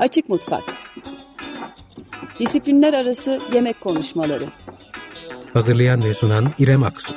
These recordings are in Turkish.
Açık Mutfak. Disiplinler Arası Yemek Konuşmaları. Hazırlayan ve sunan İrem Aksu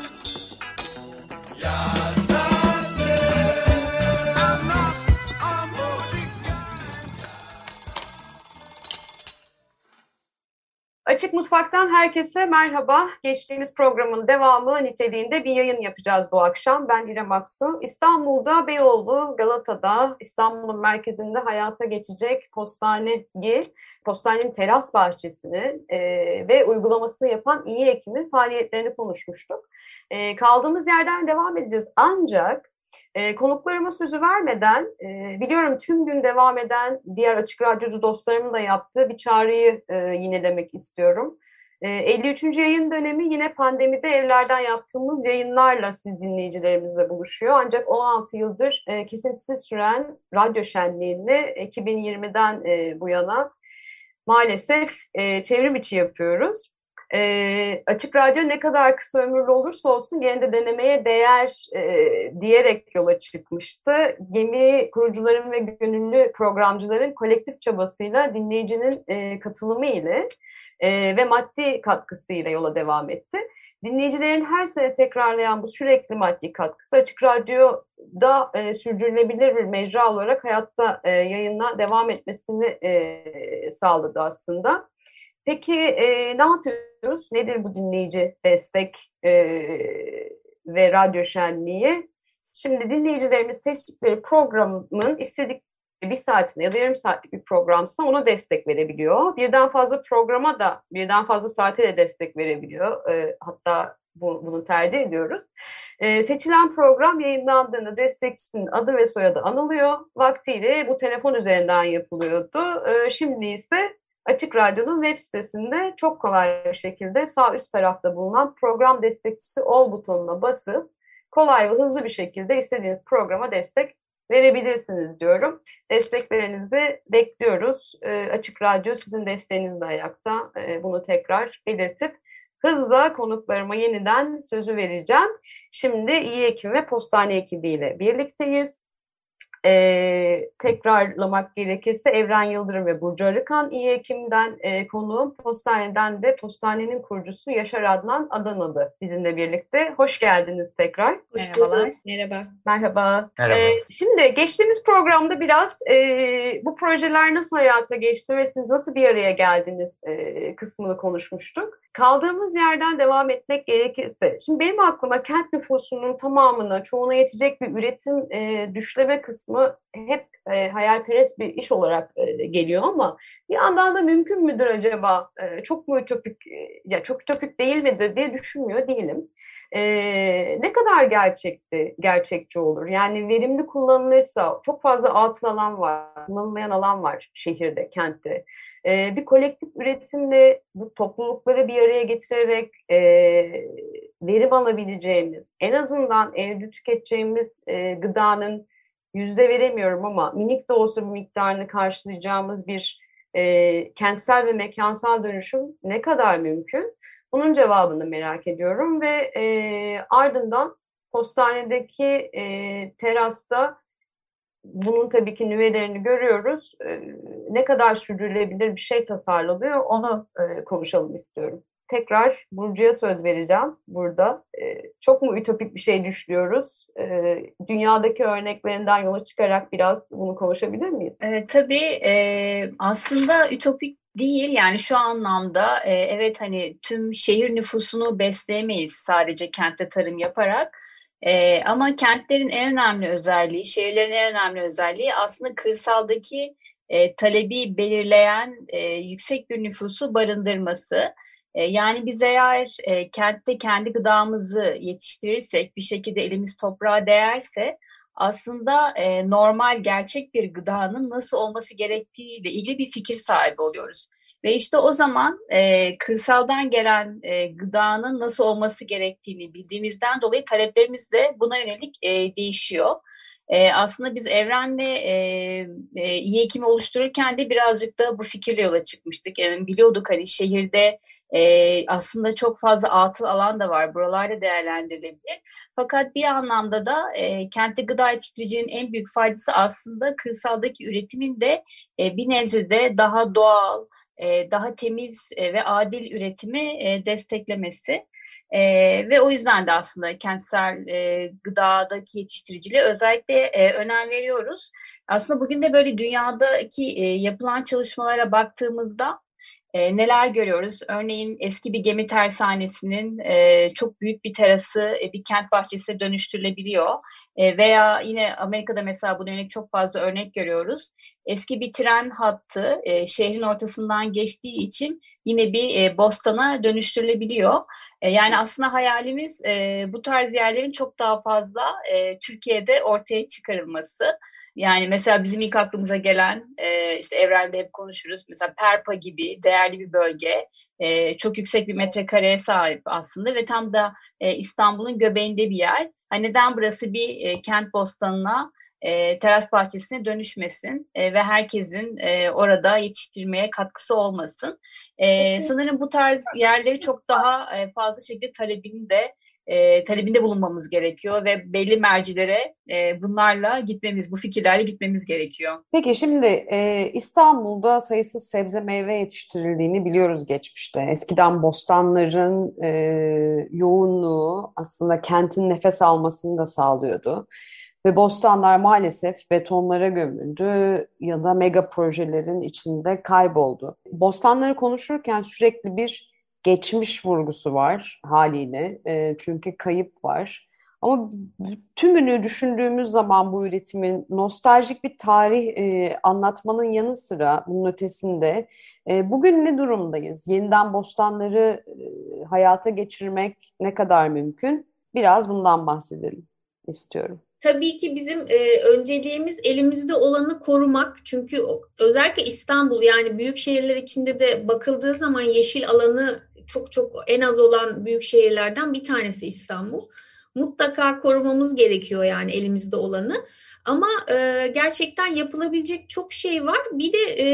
Mutfak'tan herkese merhaba. Geçtiğimiz programın devamı niteliğinde bir yayın yapacağız bu akşam. Ben İrem Aksu. İstanbul'da Beyoğlu, Galata'da, İstanbul'un merkezinde hayata geçecek postaneyi, postanenin teras bahçesini e, ve uygulamasını yapan iyi Ekim'in faaliyetlerini konuşmuştuk. E, kaldığımız yerden devam edeceğiz. Ancak e, konuklarıma sözü vermeden, e, biliyorum tüm gün devam eden diğer açık radyocu dostlarımın da yaptığı bir çağrıyı e, yinelemek istiyorum. E, 53. yayın dönemi yine pandemide evlerden yaptığımız yayınlarla siz dinleyicilerimizle buluşuyor. Ancak 16 yıldır e, kesintisiz süren radyo şenliğini 2020'den e, bu yana maalesef e, çevrim içi yapıyoruz. E, açık Radyo ne kadar kısa ömürlü olursa olsun gene de denemeye değer e, diyerek yola çıkmıştı. Gemi kurucuların ve gönüllü programcıların kolektif çabasıyla dinleyicinin e, katılımı ile e, ve maddi katkısıyla yola devam etti. Dinleyicilerin her sene tekrarlayan bu sürekli maddi katkısı Açık Radyo'da e, sürdürülebilir bir mecra olarak hayatta e, yayına devam etmesini e, sağladı aslında. Peki e, ne yapıyoruz? Nedir bu dinleyici destek e, ve radyo şenliği? Şimdi dinleyicilerimiz seçtikleri programın istedik bir saatine ya da yarım saatlik bir programsa ona destek verebiliyor. Birden fazla programa da birden fazla saate de destek verebiliyor. E, hatta bu, bunu tercih ediyoruz. E, seçilen program yayınlandığında destekçinin adı ve soyadı anılıyor. Vaktiyle bu telefon üzerinden yapılıyordu. E, şimdi ise Açık Radyo'nun web sitesinde çok kolay bir şekilde sağ üst tarafta bulunan program destekçisi ol butonuna basıp kolay ve hızlı bir şekilde istediğiniz programa destek verebilirsiniz diyorum. Desteklerinizi bekliyoruz. E, Açık Radyo sizin desteğiniz de ayakta. E, bunu tekrar belirtip hızla konuklarıma yeniden sözü vereceğim. Şimdi İyi Ekim ve Postane ekibiyle birlikteyiz e, tekrarlamak gerekirse Evren Yıldırım ve Burcu Arıkan iyi Ekim'den e, konuğum Postane'den de Postane'nin kurucusu Yaşar Adnan Adanalı bizimle birlikte. Hoş geldiniz tekrar. Hoş Merhabalar. bulduk. Merhaba. Merhaba. Merhaba. E, şimdi geçtiğimiz programda biraz e, bu projeler nasıl hayata geçti ve siz nasıl bir araya geldiniz e, kısmını konuşmuştuk. Kaldığımız yerden devam etmek gerekirse, şimdi benim aklıma kent nüfusunun tamamına, çoğuna yetecek bir üretim e, düşleme kısmı hep e, hayalperest bir iş olarak e, geliyor ama bir yandan da mümkün müdür acaba? E, çok mu ütopik, e, ya çok ütopik değil midir diye düşünmüyor değilim. E, ne kadar gerçekti, gerçekçi olur? Yani verimli kullanılırsa çok fazla atıl alan var, kullanılmayan alan var şehirde, kentte e, bir kolektif üretimle bu toplulukları bir araya getirerek e, verim alabileceğimiz, en azından evde tüketeceğimiz e, gıdanın yüzde veremiyorum ama minik de olsa bir miktarını karşılayacağımız bir e, kentsel ve mekansal dönüşüm ne kadar mümkün? Bunun cevabını merak ediyorum ve e, ardından postanedeki e, terasta bunun tabii ki nüvelerini görüyoruz. ne kadar sürdürülebilir bir şey tasarlanıyor onu konuşalım istiyorum. Tekrar Burcu'ya söz vereceğim burada. çok mu ütopik bir şey düşünüyoruz? dünyadaki örneklerinden yola çıkarak biraz bunu konuşabilir miyiz? E, tabii e, aslında ütopik değil yani şu anlamda e, evet hani tüm şehir nüfusunu besleyemeyiz sadece kentte tarım yaparak e, ama kentlerin en önemli özelliği, şehirlerin en önemli özelliği aslında kırsaldaki e, talebi belirleyen e, yüksek bir nüfusu barındırması. E, yani biz eğer e, kentte kendi gıdamızı yetiştirirsek, bir şekilde elimiz toprağa değerse aslında e, normal, gerçek bir gıdanın nasıl olması gerektiğiyle ilgili bir fikir sahibi oluyoruz. Ve işte o zaman e, kırsaldan gelen e, gıdanın nasıl olması gerektiğini bildiğimizden dolayı taleplerimiz de buna yönelik e, değişiyor. E, aslında biz evrenle e, e, iyi ekimi oluştururken de birazcık da bu fikirle yola çıkmıştık. Yani biliyorduk hani şehirde E, aslında çok fazla atıl alan da var. Buralarda değerlendirilebilir. Fakat bir anlamda da e, kentli gıda yetiştiricinin en büyük faydası aslında kırsaldaki üretimin de e, bir nebzede daha doğal, e, daha temiz e, ve adil üretimi e, desteklemesi. E, ve o yüzden de aslında kentsel e, gıdadaki yetiştiriciliğe özellikle e, önem veriyoruz. Aslında bugün de böyle dünyadaki e, yapılan çalışmalara baktığımızda e, neler görüyoruz? Örneğin eski bir gemi tersanesinin e, çok büyük bir terası e, bir kent bahçesine dönüştürülebiliyor. E, veya yine Amerika'da mesela bu dönem çok fazla örnek görüyoruz. Eski bir tren hattı e, şehrin ortasından geçtiği için yine bir e, bostana dönüştürülebiliyor. E, yani aslında hayalimiz e, bu tarz yerlerin çok daha fazla e, Türkiye'de ortaya çıkarılması. Yani mesela bizim ilk aklımıza gelen e, işte evrende hep konuşuruz. Mesela Perpa gibi değerli bir bölge. E, çok yüksek bir metrekareye sahip aslında ve tam da e, İstanbul'un göbeğinde bir yer. Hani neden burası bir e, kent bostanına e, teras bahçesine dönüşmesin e, ve herkesin e, orada yetiştirmeye katkısı olmasın. E, sanırım bu tarz yerleri çok daha e, fazla şekilde talebini de e, talebinde bulunmamız gerekiyor ve belli mercilere e, bunlarla gitmemiz, bu fikirlerle gitmemiz gerekiyor. Peki şimdi e, İstanbul'da sayısız sebze meyve yetiştirildiğini biliyoruz geçmişte. Eskiden bostanların e, yoğunluğu aslında kentin nefes almasını da sağlıyordu. Ve bostanlar maalesef betonlara gömüldü ya da mega projelerin içinde kayboldu. Bostanları konuşurken sürekli bir geçmiş vurgusu var haliyle. E, çünkü kayıp var. Ama tümünü düşündüğümüz zaman bu üretimin nostaljik bir tarih e, anlatmanın yanı sıra bunun ötesinde e, bugün ne durumdayız? Yeniden bostanları e, hayata geçirmek ne kadar mümkün? Biraz bundan bahsedelim istiyorum. Tabii ki bizim e, önceliğimiz elimizde olanı korumak. Çünkü özellikle İstanbul yani büyük şehirler içinde de bakıldığı zaman yeşil alanı çok çok en az olan büyük şehirlerden bir tanesi İstanbul. Mutlaka korumamız gerekiyor yani elimizde olanı. Ama e, gerçekten yapılabilecek çok şey var. Bir de e,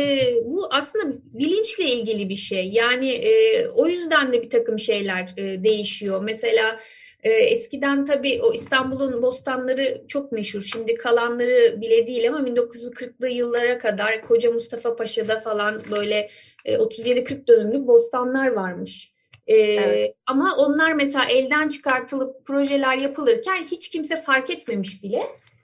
bu aslında bilinçle ilgili bir şey. Yani e, o yüzden de bir takım şeyler e, değişiyor. Mesela e, eskiden tabii o İstanbul'un bostanları çok meşhur. Şimdi kalanları bile değil ama 1940'lı yıllara kadar Koca Mustafa Paşa'da falan böyle e, 37-40 dönümlük bostanlar varmış. E, evet. Ama onlar mesela elden çıkartılıp projeler yapılırken hiç kimse fark etmemiş bile.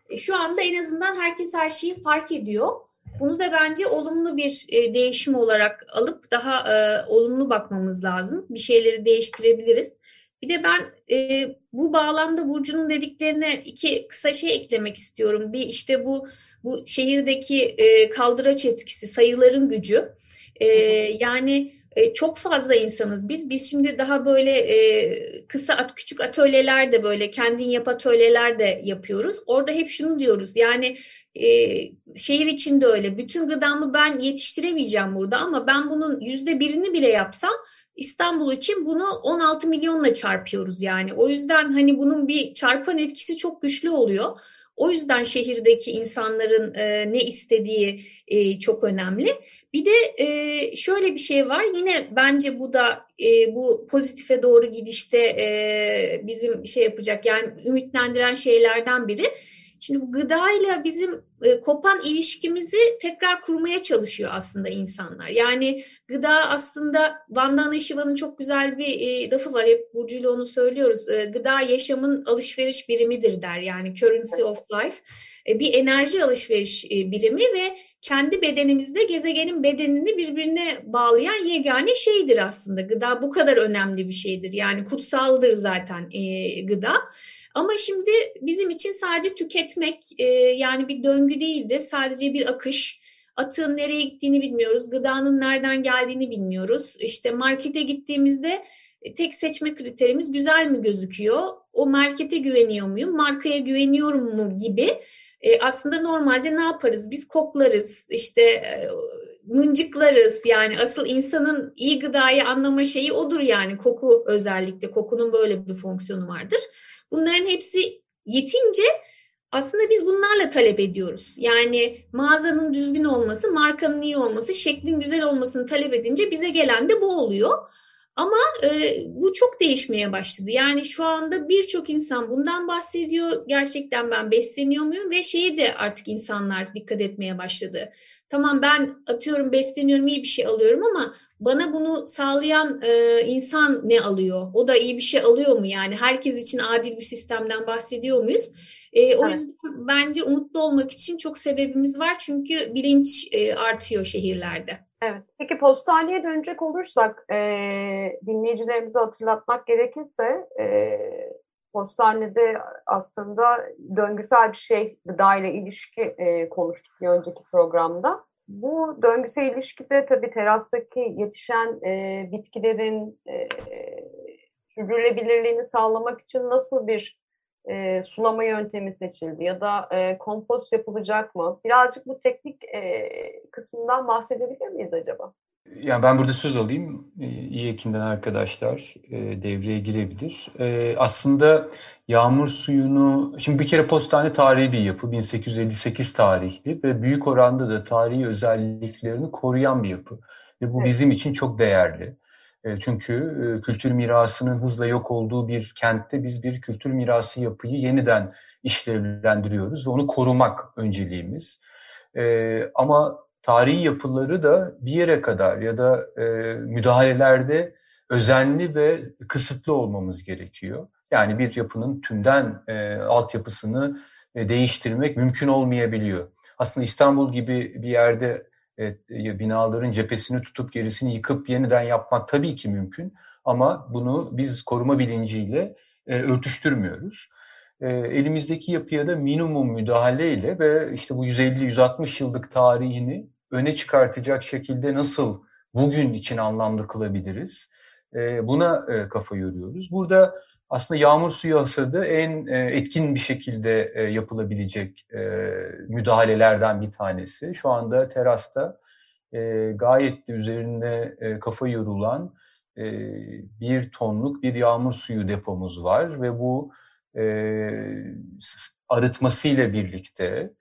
E, şu anda en azından herkes her şeyi fark ediyor. Bunu da bence olumlu bir e, değişim olarak alıp daha e, olumlu bakmamız lazım. Bir şeyleri değiştirebiliriz. Bir de ben e, bu bağlamda Burcu'nun dediklerine iki kısa şey eklemek istiyorum. Bir işte bu bu şehirdeki e, kaldıraç etkisi, sayıların gücü. E, yani e, çok fazla insanız biz. Biz şimdi daha böyle e, kısa at, küçük atölyeler de böyle kendin yap atölyeler de yapıyoruz. Orada hep şunu diyoruz. Yani e, şehir içinde öyle. Bütün gıdamı ben yetiştiremeyeceğim burada ama ben bunun yüzde birini bile yapsam İstanbul için bunu 16 milyonla çarpıyoruz yani. O yüzden hani bunun bir çarpan etkisi çok güçlü oluyor. O yüzden şehirdeki insanların e, ne istediği e, çok önemli. Bir de e, şöyle bir şey var. Yine bence bu da e, bu pozitife doğru gidişte e, bizim şey yapacak yani ümitlendiren şeylerden biri. Şimdi bu gıdayla bizim e, kopan ilişkimizi tekrar kurmaya çalışıyor aslında insanlar. Yani gıda aslında Vandana Shiva'nın çok güzel bir e, lafı var. Hep Burcu'yla onu söylüyoruz. E, gıda yaşamın alışveriş birimidir der. Yani currency of life. E, bir enerji alışveriş e, birimi ve kendi bedenimizde gezegenin bedenini birbirine bağlayan yegane şeydir aslında. Gıda bu kadar önemli bir şeydir. Yani kutsaldır zaten e, gıda. Ama şimdi bizim için sadece tüketmek e, yani bir döngü değil de sadece bir akış. Atın nereye gittiğini bilmiyoruz, gıdanın nereden geldiğini bilmiyoruz. İşte markete gittiğimizde e, tek seçme kriterimiz güzel mi gözüküyor? O markete güveniyor muyum? Markaya güveniyorum mu gibi. E, aslında normalde ne yaparız? Biz koklarız, işte e, mıncıklarız. Yani asıl insanın iyi gıdayı anlama şeyi odur yani koku özellikle. Kokunun böyle bir fonksiyonu vardır. Bunların hepsi yetince aslında biz bunlarla talep ediyoruz. Yani mağazanın düzgün olması, markanın iyi olması, şeklin güzel olmasını talep edince bize gelen de bu oluyor. Ama e, bu çok değişmeye başladı. Yani şu anda birçok insan bundan bahsediyor. Gerçekten ben besleniyor muyum? Ve şeyi de artık insanlar dikkat etmeye başladı. Tamam ben atıyorum besleniyorum iyi bir şey alıyorum ama bana bunu sağlayan e, insan ne alıyor? O da iyi bir şey alıyor mu? Yani herkes için adil bir sistemden bahsediyor muyuz? E, o evet. yüzden bence umutlu olmak için çok sebebimiz var. Çünkü bilinç e, artıyor şehirlerde. Evet. Peki postaneye dönecek olursak e, dinleyicilerimize hatırlatmak gerekirse e, postanede aslında döngüsel bir şey gıda ile ilişki e, konuştuk bir önceki programda. Bu döngüsel ilişkide tabii terastaki yetişen e, bitkilerin e, sürdürülebilirliğini sağlamak için nasıl bir e, sulama yöntemi seçildi ya da e, kompost yapılacak mı? Birazcık bu teknik e, kısmından bahsedebilir miyiz acaba? Yani ben burada söz alayım. İyi Ekim'den arkadaşlar e, devreye girebilir. E, aslında yağmur suyunu, şimdi bir kere postane tarihi bir yapı, 1858 tarihli ve büyük oranda da tarihi özelliklerini koruyan bir yapı. Ve bu evet. bizim için çok değerli. E, çünkü e, kültür mirasının hızla yok olduğu bir kentte biz bir kültür mirası yapıyı yeniden işlevlendiriyoruz ve onu korumak önceliğimiz. E, ama tarihi yapıları da bir yere kadar ya da müdahalelerde özenli ve kısıtlı olmamız gerekiyor. Yani bir yapının tümden altyapısını değiştirmek mümkün olmayabiliyor. Aslında İstanbul gibi bir yerde evet, binaların cephesini tutup gerisini yıkıp yeniden yapmak tabii ki mümkün ama bunu biz koruma bilinciyle e, örtüştürmüyoruz. E, elimizdeki yapıya da minimum müdahaleyle ve işte bu 150-160 yıllık tarihini öne çıkartacak şekilde nasıl bugün için anlamlı kılabiliriz? E, buna e, kafa yoruyoruz. Burada aslında yağmur suyu hasadı en e, etkin bir şekilde e, yapılabilecek e, müdahalelerden bir tanesi. Şu anda terasta gayet de üzerinde kafa yorulan bir tonluk bir yağmur suyu depomuz var ve bu arıtmasıyla birlikte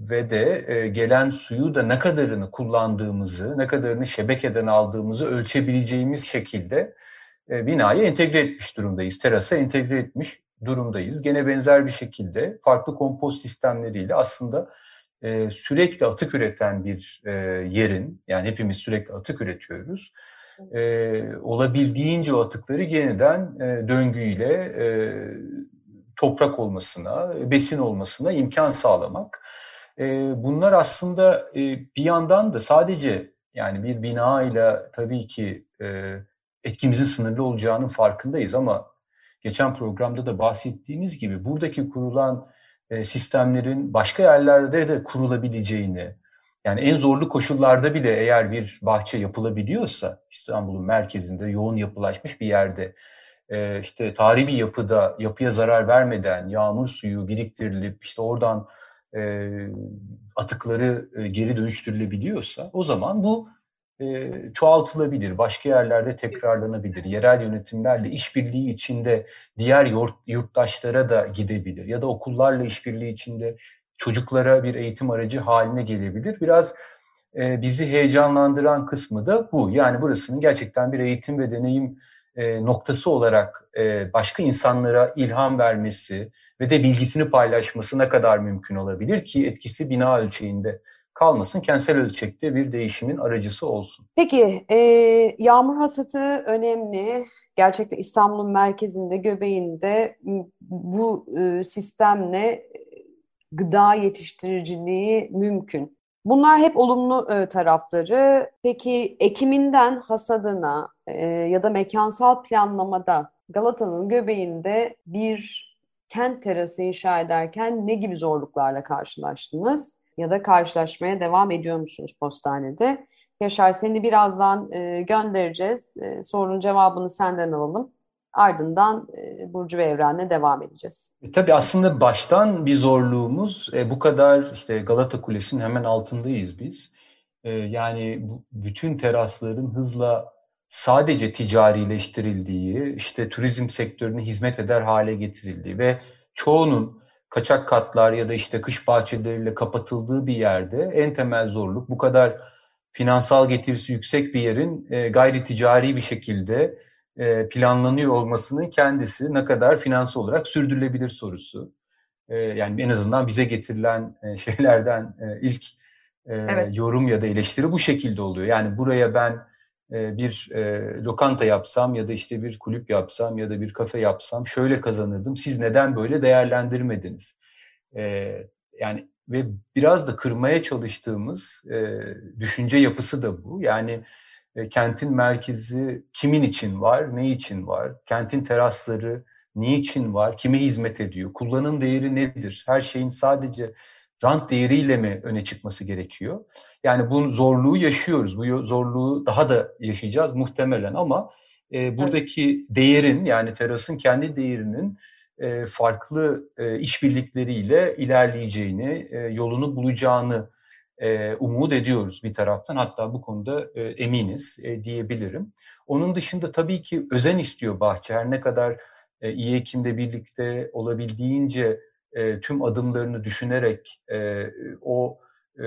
ve de gelen suyu da ne kadarını kullandığımızı, ne kadarını şebekeden aldığımızı ölçebileceğimiz şekilde e, binayı entegre etmiş durumdayız. Terasa entegre etmiş durumdayız. Gene benzer bir şekilde farklı kompost sistemleriyle aslında e, sürekli atık üreten bir e, yerin, yani hepimiz sürekli atık üretiyoruz. E, olabildiğince o atıkları yeniden e, döngüyle e, toprak olmasına, besin olmasına imkan sağlamak. E, bunlar aslında e, bir yandan da sadece yani bir bina ile tabii ki e, etkimizin sınırlı olacağının farkındayız ama geçen programda da bahsettiğimiz gibi buradaki kurulan e, sistemlerin başka yerlerde de kurulabileceğini, yani en zorlu koşullarda bile eğer bir bahçe yapılabiliyorsa İstanbul'un merkezinde yoğun yapılaşmış bir yerde işte tarihi bir yapıda yapıya zarar vermeden yağmur suyu biriktirilip işte oradan e, atıkları geri dönüştürülebiliyorsa o zaman bu e, çoğaltılabilir, başka yerlerde tekrarlanabilir, yerel yönetimlerle işbirliği içinde diğer yurttaşlara da gidebilir ya da okullarla işbirliği içinde çocuklara bir eğitim aracı haline gelebilir. Biraz e, bizi heyecanlandıran kısmı da bu. Yani burasının gerçekten bir eğitim ve deneyim e, noktası olarak e, başka insanlara ilham vermesi ve de bilgisini paylaşması ne kadar mümkün olabilir ki etkisi bina ölçeğinde kalmasın, kentsel ölçekte bir değişimin aracısı olsun. Peki, e, yağmur hasatı önemli. Gerçekten İstanbul'un merkezinde, göbeğinde bu e, sistemle gıda yetiştiriciliği mümkün. Bunlar hep olumlu e, tarafları. Peki ekiminden hasadına e, ya da mekansal planlamada Galata'nın göbeğinde bir kent terası inşa ederken ne gibi zorluklarla karşılaştınız? ya da karşılaşmaya devam ediyor musunuz postanede? Yaşar seni birazdan e, göndereceğiz. E, sorunun cevabını senden alalım. Ardından e, Burcu ve Evren'le devam edeceğiz. E, tabii aslında baştan bir zorluğumuz e, bu kadar işte Galata Kulesi'nin hemen altındayız biz. E, yani bu, bütün terasların hızla sadece ticarileştirildiği, işte turizm sektörüne hizmet eder hale getirildiği ve çoğunun kaçak katlar ya da işte kış bahçeleriyle kapatıldığı bir yerde en temel zorluk bu kadar finansal getirisi yüksek bir yerin e, gayri ticari bir şekilde e, planlanıyor olmasının kendisi ne kadar finansal olarak sürdürülebilir sorusu. E, yani en azından bize getirilen e, şeylerden e, ilk e, evet. yorum ya da eleştiri bu şekilde oluyor. Yani buraya ben bir e, lokanta yapsam ya da işte bir kulüp yapsam ya da bir kafe yapsam şöyle kazanırdım. Siz neden böyle değerlendirmediniz? E, yani ve biraz da kırmaya çalıştığımız e, düşünce yapısı da bu. Yani e, kentin merkezi kimin için var, ne için var? Kentin terasları niçin var, kime hizmet ediyor? Kullanım değeri nedir? Her şeyin sadece rant değeriyle mi öne çıkması gerekiyor? Yani bu zorluğu yaşıyoruz. Bu zorluğu daha da yaşayacağız muhtemelen ama e, buradaki değerin yani terasın kendi değerinin e, farklı e, işbirlikleriyle ilerleyeceğini, e, yolunu bulacağını e, umut ediyoruz bir taraftan. Hatta bu konuda e, eminiz e, diyebilirim. Onun dışında tabii ki özen istiyor bahçe. Her ne kadar e, iyi Ekim'de birlikte olabildiğince e, tüm adımlarını düşünerek e, o e,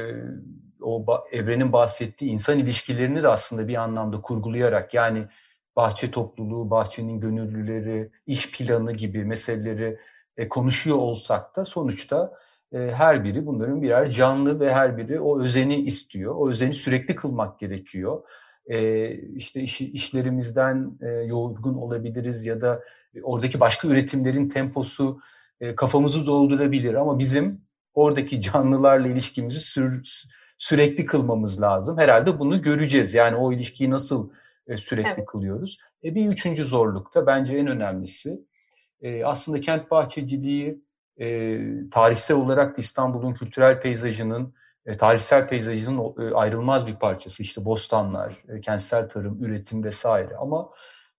o evrenin bahsettiği insan ilişkilerini de aslında bir anlamda kurgulayarak yani bahçe topluluğu, bahçenin gönüllüleri, iş planı gibi meseleleri e, konuşuyor olsak da sonuçta e, her biri bunların birer canlı ve her biri o özeni istiyor. O özeni sürekli kılmak gerekiyor. E, işte iş, işlerimizden e, yorgun olabiliriz ya da oradaki başka üretimlerin temposu e, kafamızı doldurabilir ama bizim oradaki canlılarla ilişkimizi sür, sürekli kılmamız lazım. Herhalde bunu göreceğiz. Yani o ilişkiyi nasıl e, sürekli evet. kılıyoruz. E, bir üçüncü zorluk da bence en önemlisi e, aslında kent bahçeciliği e, tarihsel olarak da İstanbul'un kültürel peyzajının, e, tarihsel peyzajının e, ayrılmaz bir parçası. İşte bostanlar, e, kentsel tarım, üretim vesaire. Ama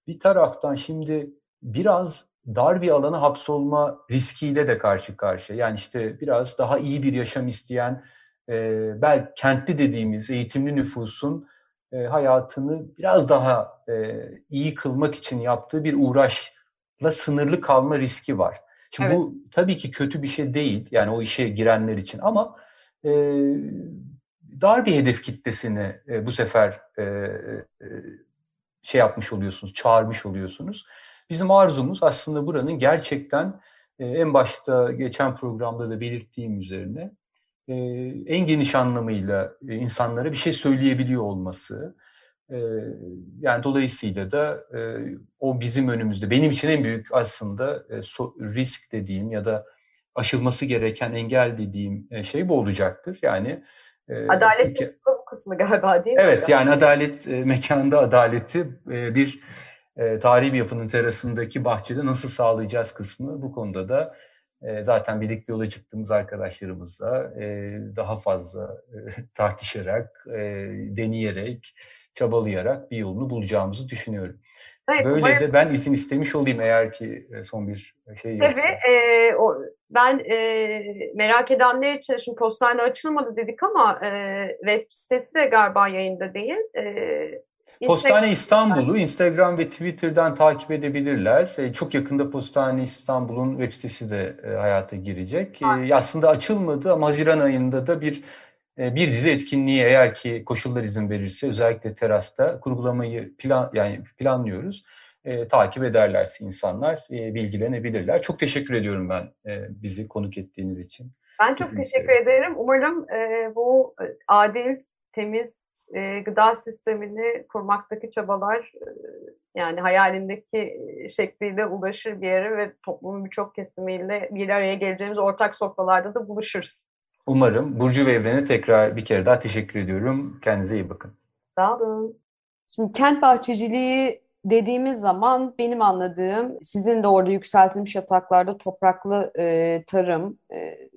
bir taraftan şimdi biraz dar bir alana hapsolma riskiyle de karşı karşıya. Yani işte biraz daha iyi bir yaşam isteyen, e, belki kentli dediğimiz eğitimli nüfusun e, hayatını biraz daha e, iyi kılmak için yaptığı bir uğraşla sınırlı kalma riski var. Şimdi evet. bu tabii ki kötü bir şey değil yani o işe girenler için ama e, dar bir hedef kitlesini e, bu sefer e, e, şey yapmış oluyorsunuz, çağırmış oluyorsunuz. Bizim arzumuz aslında buranın gerçekten e, en başta geçen programda da belirttiğim üzerine e, en geniş anlamıyla e, insanlara bir şey söyleyebiliyor olması. Yani dolayısıyla da o bizim önümüzde. Benim için en büyük aslında risk dediğim ya da aşılması gereken engel dediğim şey bu olacaktır. Yani adalet kısmı bu kısmı galiba değil mi? Evet yani adalet mekanda adaleti bir e, tarihi bir yapının terasındaki bahçede nasıl sağlayacağız kısmı bu konuda da e, zaten birlikte yola çıktığımız arkadaşlarımızla e, daha fazla e, tartışarak, e, deneyerek, çabalayarak bir yolunu bulacağımızı düşünüyorum. Evet, Böyle umarım... de ben izin istemiş olayım eğer ki e, son bir şey yoksa. Tabii. E, o, ben e, merak edenler için şimdi postane açılmadı dedik ama e, web sitesi de galiba yayında değil. E, Postane İstanbul'u Instagram ve Twitter'dan takip edebilirler. E, çok yakında Postane İstanbul'un web sitesi de e, hayata girecek. E, aslında açılmadı ama Haziran ayında da bir bir dizi etkinliği eğer ki koşullar izin verirse özellikle terasta kurgulamayı plan yani planlıyoruz. E, takip ederlerse insanlar e, bilgilenebilirler. Çok teşekkür ediyorum ben e, bizi konuk ettiğiniz için. Ben çok teşekkür ederim. Umarım e, bu adil, temiz e, gıda sistemini kurmaktaki çabalar e, yani hayalindeki şekliyle ulaşır bir yere ve toplumun birçok kesimiyle bir araya geleceğimiz ortak sofralarda da buluşuruz. Umarım. Burcu ve Evren'e tekrar bir kere daha teşekkür ediyorum. Kendinize iyi bakın. Sağ olun. Şimdi kent bahçeciliği dediğimiz zaman benim anladığım sizin de orada yükseltilmiş yataklarda topraklı e, tarım, e,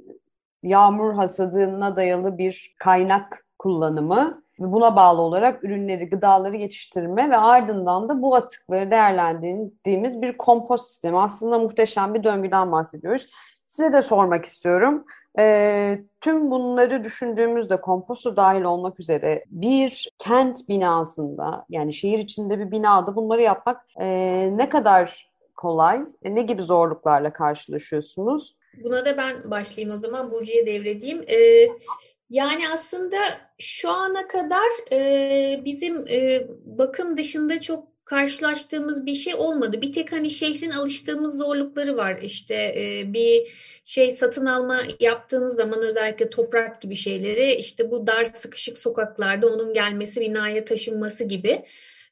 yağmur hasadına dayalı bir kaynak kullanımı ve buna bağlı olarak ürünleri, gıdaları yetiştirme ve ardından da bu atıkları değerlendirdiğimiz bir kompost sistemi. Aslında muhteşem bir döngüden bahsediyoruz. Size de sormak istiyorum. E, tüm bunları düşündüğümüzde komposto dahil olmak üzere bir kent binasında yani şehir içinde bir binada bunları yapmak e, ne kadar kolay? E, ne gibi zorluklarla karşılaşıyorsunuz? Buna da ben başlayayım o zaman Burcu'ya devredeyim. Ee, yani aslında şu ana kadar e, bizim e, bakım dışında çok karşılaştığımız bir şey olmadı. Bir tek hani şehrin alıştığımız zorlukları var. İşte e, bir şey satın alma yaptığınız zaman özellikle toprak gibi şeyleri işte bu dar sıkışık sokaklarda onun gelmesi binaya taşınması gibi.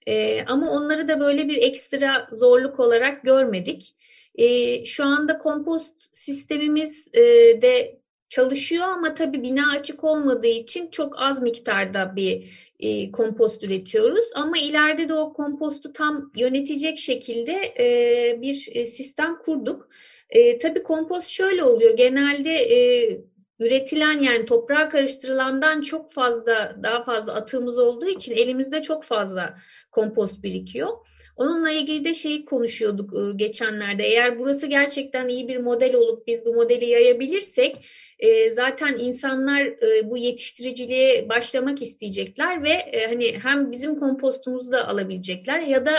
E, ama onları da böyle bir ekstra zorluk olarak görmedik. E, şu anda kompost sistemimiz e, de çalışıyor ama tabii bina açık olmadığı için çok az miktarda bir e, kompost üretiyoruz. Ama ileride de o kompostu tam yönetecek şekilde e, bir e, sistem kurduk. E, tabii kompost şöyle oluyor. Genelde e, üretilen yani toprağa karıştırılandan çok fazla daha fazla atığımız olduğu için elimizde çok fazla kompost birikiyor. Onunla ilgili de şeyi konuşuyorduk ıı, geçenlerde. Eğer burası gerçekten iyi bir model olup biz bu modeli yayabilirsek e, zaten insanlar e, bu yetiştiriciliğe başlamak isteyecekler ve e, hani hem bizim kompostumuzu da alabilecekler ya da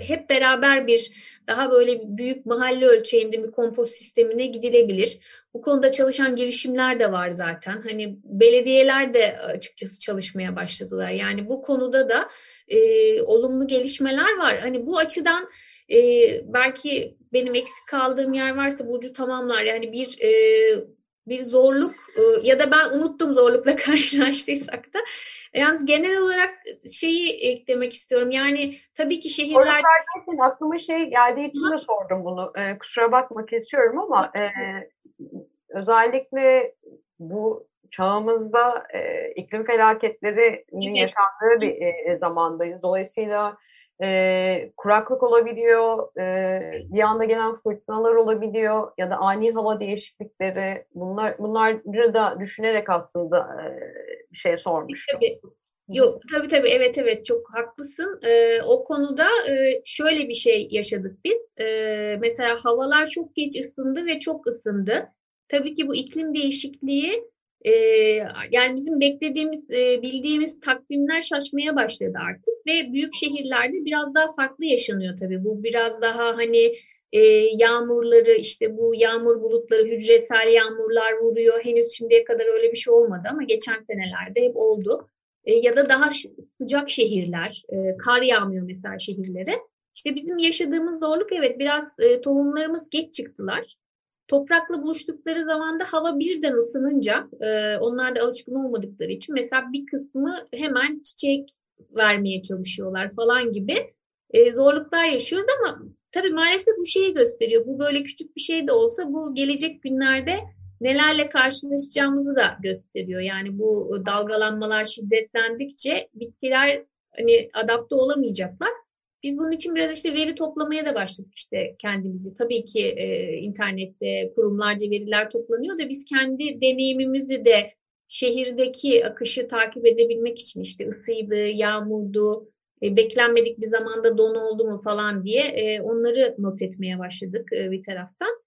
hep beraber bir daha böyle büyük mahalle ölçeğinde bir kompost sistemine gidilebilir. Bu konuda çalışan girişimler de var zaten. Hani belediyeler de açıkçası çalışmaya başladılar. Yani bu konuda da e, olumlu gelişmeler var. Hani bu açıdan e, belki benim eksik kaldığım yer varsa Burcu tamamlar. Yani bir e, bir zorluk e, ya da ben unuttum zorlukla karşılaştıysak da. Yalnız genel olarak şeyi eklemek istiyorum. Yani tabii ki şehirler... Orada aklıma şey geldiği için de sordum bunu. Ee, kusura bakma kesiyorum ama e, özellikle bu çağımızda e, iklim felaketlerinin evet. yaşandığı bir e, zamandayız. Dolayısıyla e, kuraklık olabiliyor, e, bir anda gelen fırtınalar olabiliyor ya da ani hava değişiklikleri. Bunlar bunları da düşünerek aslında e, bir şey sormuştum. Tabii. Yok tabii tabii evet evet çok haklısın. Ee, o konuda e, şöyle bir şey yaşadık biz. Ee, mesela havalar çok geç ısındı ve çok ısındı. Tabii ki bu iklim değişikliği e, yani bizim beklediğimiz, e, bildiğimiz takvimler şaşmaya başladı artık ve büyük şehirlerde biraz daha farklı yaşanıyor tabii. Bu biraz daha hani e, yağmurları işte bu yağmur bulutları hücresel yağmurlar vuruyor. Henüz şimdiye kadar öyle bir şey olmadı ama geçen senelerde hep oldu. Ya da daha sıcak şehirler, kar yağmıyor mesela şehirlere. İşte bizim yaşadığımız zorluk evet biraz tohumlarımız geç çıktılar. Toprakla buluştukları zaman da hava birden ısınınca e, onlar da alışkın olmadıkları için mesela bir kısmı hemen çiçek vermeye çalışıyorlar falan gibi e, zorluklar yaşıyoruz ama tabii maalesef bu şeyi gösteriyor. Bu böyle küçük bir şey de olsa bu gelecek günlerde nelerle karşılaşacağımızı da gösteriyor. Yani bu dalgalanmalar şiddetlendikçe bitkiler hani adapte olamayacaklar. Biz bunun için biraz işte veri toplamaya da başladık işte kendimizi. Tabii ki e, internette kurumlarca veriler toplanıyor da biz kendi deneyimimizi de şehirdeki akışı takip edebilmek için işte ısıydı, yağmurdu, e, beklenmedik bir zamanda don oldu mu falan diye e, onları not etmeye başladık e, bir taraftan.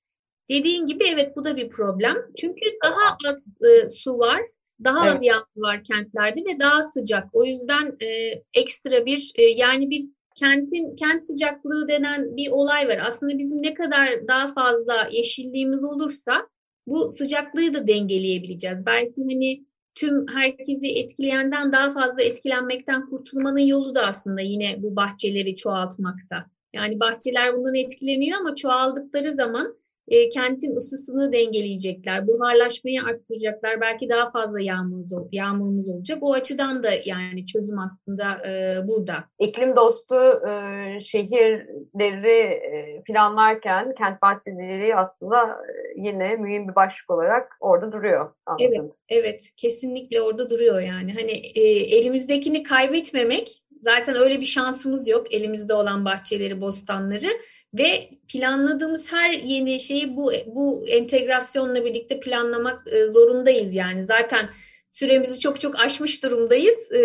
Dediğin gibi evet bu da bir problem. Çünkü daha az e, su var, daha evet. az yağmur var kentlerde ve daha sıcak. O yüzden e, ekstra bir e, yani bir kentin kent sıcaklığı denen bir olay var. Aslında bizim ne kadar daha fazla yeşilliğimiz olursa bu sıcaklığı da dengeleyebileceğiz. Belki hani tüm herkesi etkileyenden daha fazla etkilenmekten kurtulmanın yolu da aslında yine bu bahçeleri çoğaltmakta. Yani bahçeler bundan etkileniyor ama çoğaldıkları zaman e, kentin ısısını dengeleyecekler, buharlaşmayı arttıracaklar. Belki daha fazla yağmurumuz, yağmurumuz olacak. O açıdan da yani çözüm aslında e, burada. İklim dostu e, şehirleri e, planlarken kent bahçeleri aslında e, yine mühim bir başlık olarak orada duruyor. Anladım. Evet, evet. Kesinlikle orada duruyor yani. Hani e, elimizdekini kaybetmemek zaten öyle bir şansımız yok elimizde olan bahçeleri, bostanları ve planladığımız her yeni şeyi bu bu entegrasyonla birlikte planlamak e, zorundayız yani. Zaten süremizi çok çok aşmış durumdayız. E,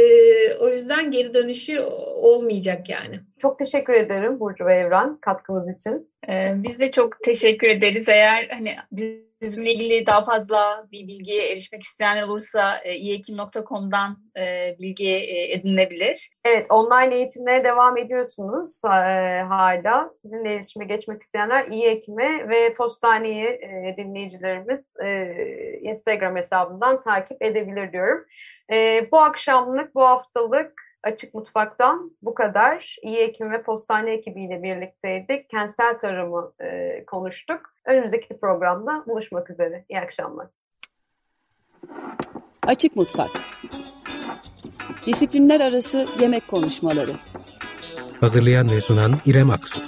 o yüzden geri dönüşü olmayacak yani. Çok teşekkür ederim Burcu ve Evren katkınız için. Ee, biz de çok teşekkür ederiz. Eğer hani bizimle ilgili daha fazla bir bilgiye erişmek isteyen olursa e, iyekim.com'dan e, bilgi e, edinebilir. Evet, online eğitimlere devam ediyorsunuz e, hala. Sizinle iletişime geçmek isteyenler iyi Ekim'e ve Postane'yi e, dinleyicilerimiz e, Instagram hesabından takip edebilir diyorum. Bu akşamlık, bu haftalık Açık Mutfak'tan bu kadar. İyi Ekim ve Postane ekibiyle birlikteydik. Kentsel tarımı e, konuştuk. Önümüzdeki programda buluşmak üzere. İyi akşamlar. Açık Mutfak Disiplinler Arası Yemek Konuşmaları Hazırlayan ve sunan İrem Aksu